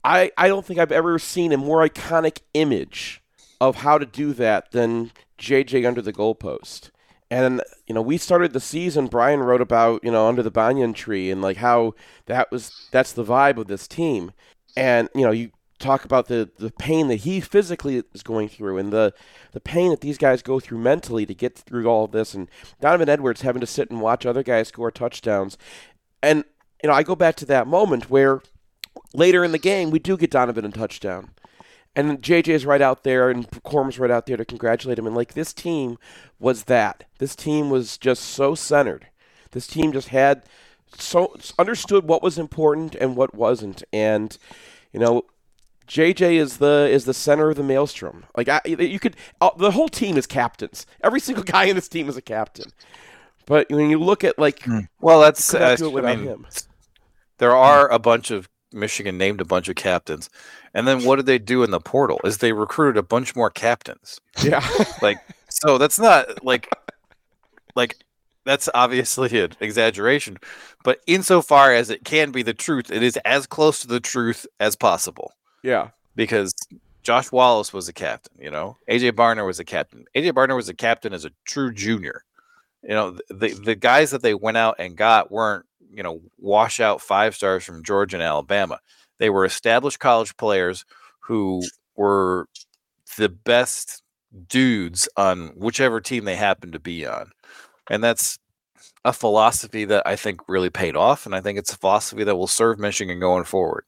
I I don't think I've ever seen a more iconic image of how to do that than JJ under the goalpost. And you know, we started the season. Brian wrote about you know under the banyan tree and like how that was that's the vibe of this team. And you know, you talk about the the pain that he physically is going through and the the pain that these guys go through mentally to get through all of this. And Donovan Edwards having to sit and watch other guys score touchdowns. And you know, I go back to that moment where later in the game we do get Donovan a touchdown. And JJ is right out there, and Corum's right out there to congratulate him. And like this team was that. This team was just so centered. This team just had so understood what was important and what wasn't. And you know, JJ is the is the center of the maelstrom. Like I, you could, uh, the whole team is captains. Every single guy in this team is a captain. But when you look at like, Well, that's uh, I mean, him. there are a bunch of Michigan named a bunch of captains, and then what did they do in the portal? Is they recruited a bunch more captains. yeah, Like, so that's not like, like that's obviously an exaggeration, but insofar as it can be the truth, it is as close to the truth as possible yeah, because Josh Wallace was a captain, you know. AJ Barner was a captain. AJ Barner was a captain as a true junior. You know, the the guys that they went out and got weren't, you know, wash out five stars from Georgia and Alabama. They were established college players who were the best dudes on whichever team they happened to be on. And that's a philosophy that I think really paid off and I think it's a philosophy that will serve Michigan going forward.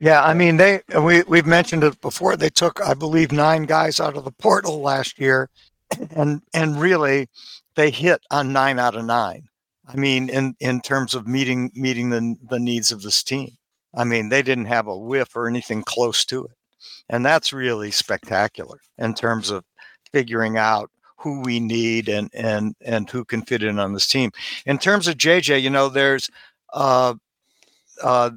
Yeah, I mean they we we've mentioned it before. They took, I believe, nine guys out of the portal last year, and and really, they hit on nine out of nine. I mean, in in terms of meeting meeting the the needs of this team. I mean, they didn't have a whiff or anything close to it, and that's really spectacular in terms of figuring out who we need and and and who can fit in on this team. In terms of JJ, you know, there's uh, uh,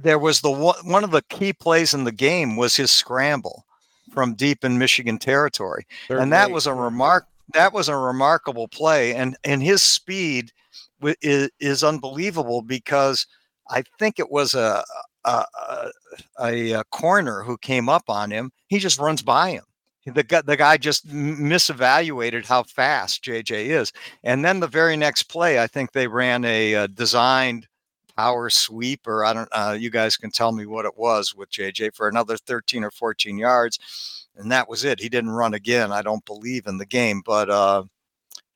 there was the one, one of the key plays in the game was his scramble from deep in Michigan territory, They're and that great. was a remark. That was a remarkable play, and and his speed wi- is, is unbelievable because I think it was a a, a a a corner who came up on him. He just runs by him. The guy, the guy just misevaluated how fast JJ is, and then the very next play, I think they ran a, uh designed power sweep or I don't uh, you guys can tell me what it was with JJ for another 13 or 14 yards and that was it. He didn't run again. I don't believe in the game, but uh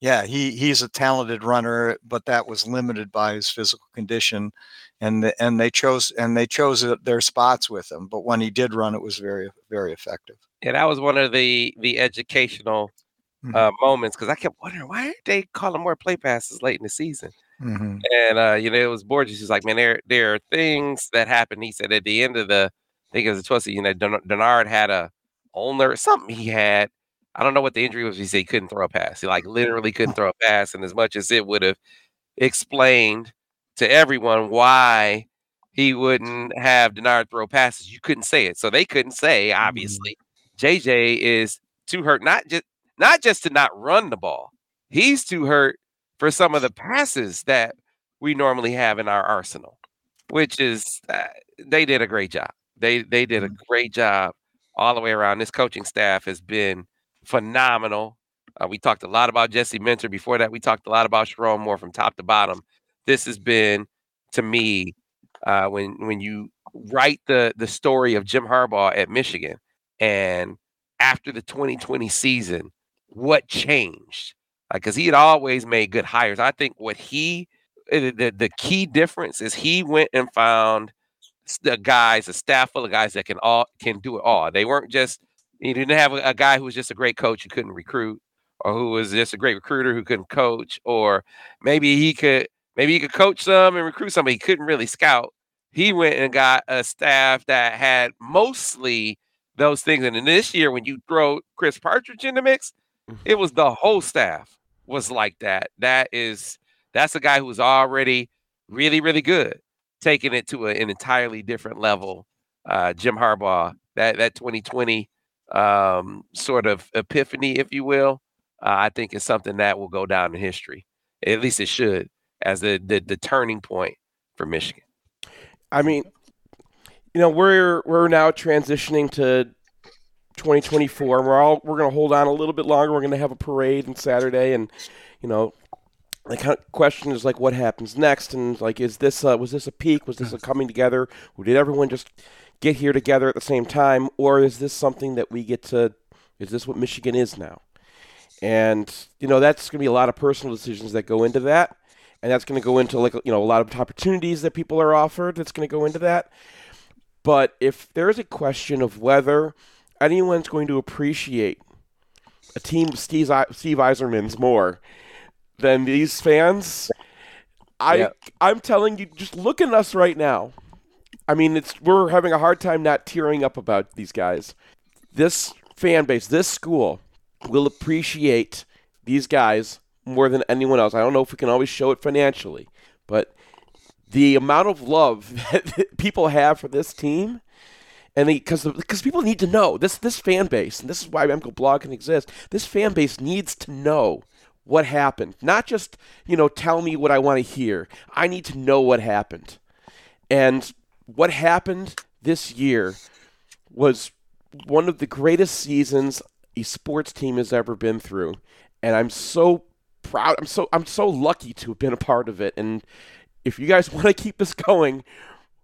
yeah, he he's a talented runner, but that was limited by his physical condition and the, and they chose and they chose their spots with him, but when he did run it was very very effective. Yeah, that was one of the the educational Mhm. uh, moments because I kept wondering why aren't they calling more play passes late in the season? Mhm. And uh, you know, it was Borges. He's like, man, there there are things that happen. He said at the end of the, I think it was the 12th, you know, Den- Denard had a ulnar something he had. I don't know what the injury was. He said he couldn't throw a pass. He like literally couldn't throw a pass, and as much as it would have explained to everyone why he wouldn't have Denard throw passes, you couldn't say it. So they couldn't say obviously. JJ is too hurt, not just not just to not run the ball. He's too hurt for some of the passes that we normally have in our arsenal, which is uh, they did a great job. They they did a great job all the way around. This coaching staff has been phenomenal. Uh, we talked a lot about Jesse Minter before that. We talked a lot about Sherrone Moore from top to bottom. This has been to me uh, when when you write the the story of Jim Harbaugh at Michigan and after the 2020 season, what changed? Because he had always made good hires. I think what he uh, the, the key difference is he went and found the guys, a staff full of guys that can all can do it all. They weren't just you didn't have a, a guy who was just a great coach who couldn't recruit, or who was just a great recruiter who couldn't coach, or maybe he could maybe he could coach some and recruit some, but he couldn't really scout. He went and got a staff that had mostly those things. And in this year, when you throw Chris Partridge in the mix, Mm-hmm. it was the whole staff was like that. That is that's a guy who's already really, really good, taking it to a, an entirely different level. Uh, Jim Harbaugh, that that 2020 um, sort of epiphany, if you will, uh, I think is something that will go down in history. At least it should, as the the, the turning point for Michigan. I mean, you know, we're we're now transitioning to 2024. We're all we're going to hold on a little bit longer. We're going to have a parade on Saturday, and you know, the question is like, what happens next? And like, is this uh, was this a peak? Was this a coming together? Or did everyone just get here together at the same time, or is this something that we get to? Is this what Michigan is now? And you know, that's going to be a lot of personal decisions that go into that and that's going to go into like you know a lot of opportunities that people are offered. That's going to go into that. But if there is a question of whether anyone's going to appreciate a team of Steve, Steve Yzerman's more than these fans, I Yeah. I'm telling you, just look at us right now. I mean, it's we're having a hard time not tearing up about these guys. This fan base, this school, will appreciate these guys more than anyone else. I don't know if we can always show it financially, but the amount of love that people have for this team, and because because people need to know this this fan base, and this is why MGoBlog can exist. This fan base needs to know what happened, not just you know tell me what I want to hear. I need to know what happened, and what happened this year was one of the greatest seasons a sports team has ever been through, and I'm so proud. I'm so I'm so lucky to have been a part of it. And if you guys want to keep this going,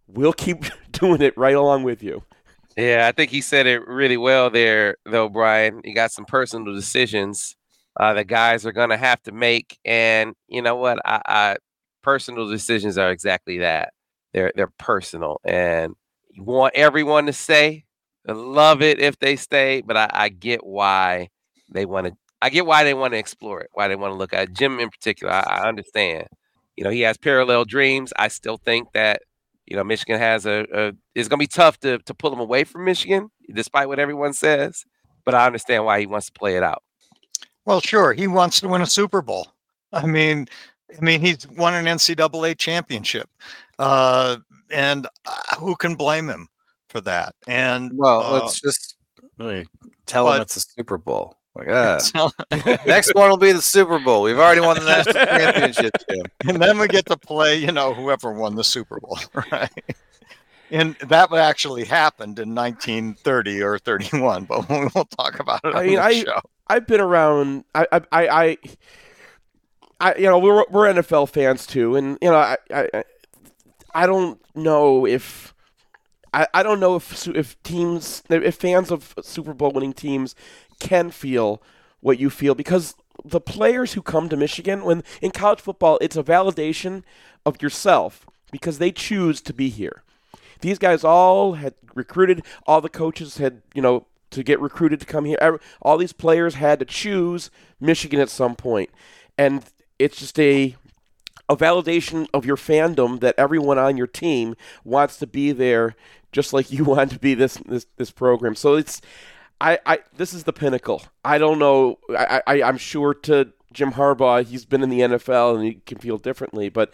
we'll keep doing it right along with you. Yeah, I think he said it really well there, though, Brian. You got some personal decisions uh, that guys are going to have to make, and you know what? I, I personal decisions are exactly that. They're they're personal, and you want everyone to stay. I love it if they stay, but I, I get why they want to. I get why they want to explore it, why they want to look at it. Jim in particular. I, I understand. You know, he has parallel dreams. I still think that you know, Michigan has a, a it's gonna be tough to to pull him away from Michigan, despite what everyone says. But I understand why he wants to play it out. Well, sure, he wants to win a Super Bowl. I mean, I mean, he's won an NCAA championship, uh, and uh, who can blame him for that? And Well, uh, let's just really tell him it's a Super Bowl. Like, ah, so- next one will be the Super Bowl. We've already won the national championship, Jim. and then we get to play, you know, whoever won the Super Bowl, right? And that actually happened in 1930 or 31, but we won't talk about it I on mean, the I- show. I've been around. I, I, I, I, I you know, we're we're NFL fans too, and you know, I, I, I don't know if, I, I don't know if if teams, if fans of Super Bowl winning teams can feel what you feel because the players who come to Michigan when in college football, it's a validation of yourself because they choose to be here. These guys all had recruited. All the coaches had, you know, to get recruited to come here. All these players had to choose Michigan at some point, and it's just a a validation of your fandom that everyone on your team wants to be there, just like you want to be this this this program. So it's, I, I this is the pinnacle. I don't know. I, I I'm sure to Jim Harbaugh, he's been in the NFL and he can feel differently, but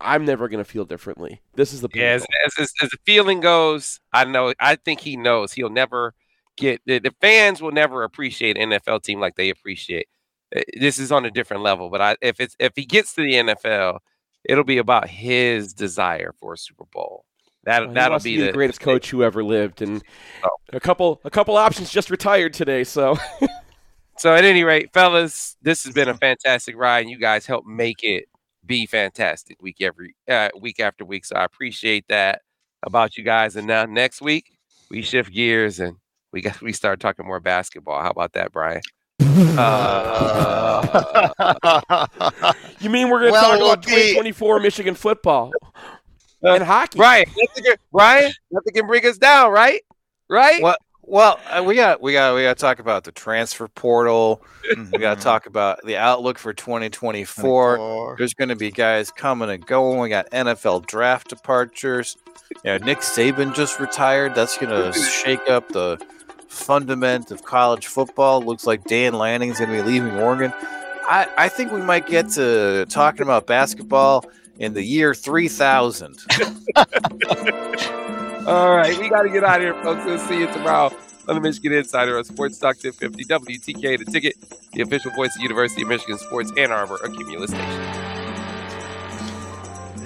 I'm never gonna feel differently. This is the Yeah, pinnacle. as, as, as, as the feeling goes, I know. I think he knows he'll never get the, the fans will never appreciate an NFL team like they appreciate. Uh, This is on a different level, but I, if it's if he gets to the NFL, it'll be about his desire for a Super Bowl. That Well, he that'll be be the, the greatest coach who ever lived, and Oh. a couple a couple options just retired today. So So at any rate, fellas, this has been a fantastic ride, and you guys helped make it be fantastic week every uh, week after week. So I appreciate that about you guys. And now next week we shift gears and we got we start talking more basketball. How about that, Brian? Uh, you mean we're gonna Well, talk about be- 2024 Michigan football? And hockey. Brian, nothing can, nothing can bring us down, right? Right? What? Well, uh, we got we got we got to talk about the transfer portal. We got to talk about the outlook for 2024. 24. There's going to be guys coming and going. We got NFL draft departures. Yeah, Nick Saban just retired. That's going to shake up the fundament of college football. Looks like Dan Lanning's going to be leaving Oregon. I, I think we might get to talking about basketball in the year 3000. All right, we got to get out of here, folks. We'll see you tomorrow on the Michigan Insider on Sports Talk 1050 WTKA, the ticket, the official voice of University of Michigan Sports Ann Arbor, a Cumulus Station.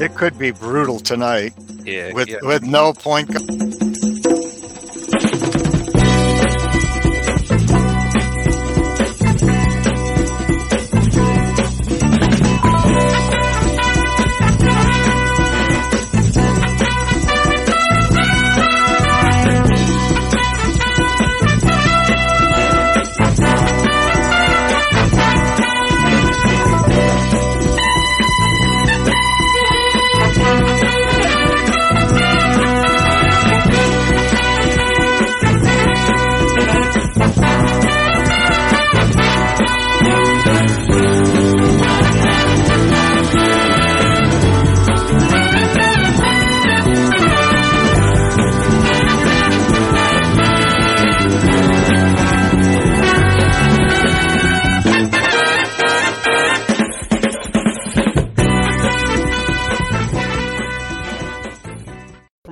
It could be brutal tonight Yeah, with yeah. with no point. gu-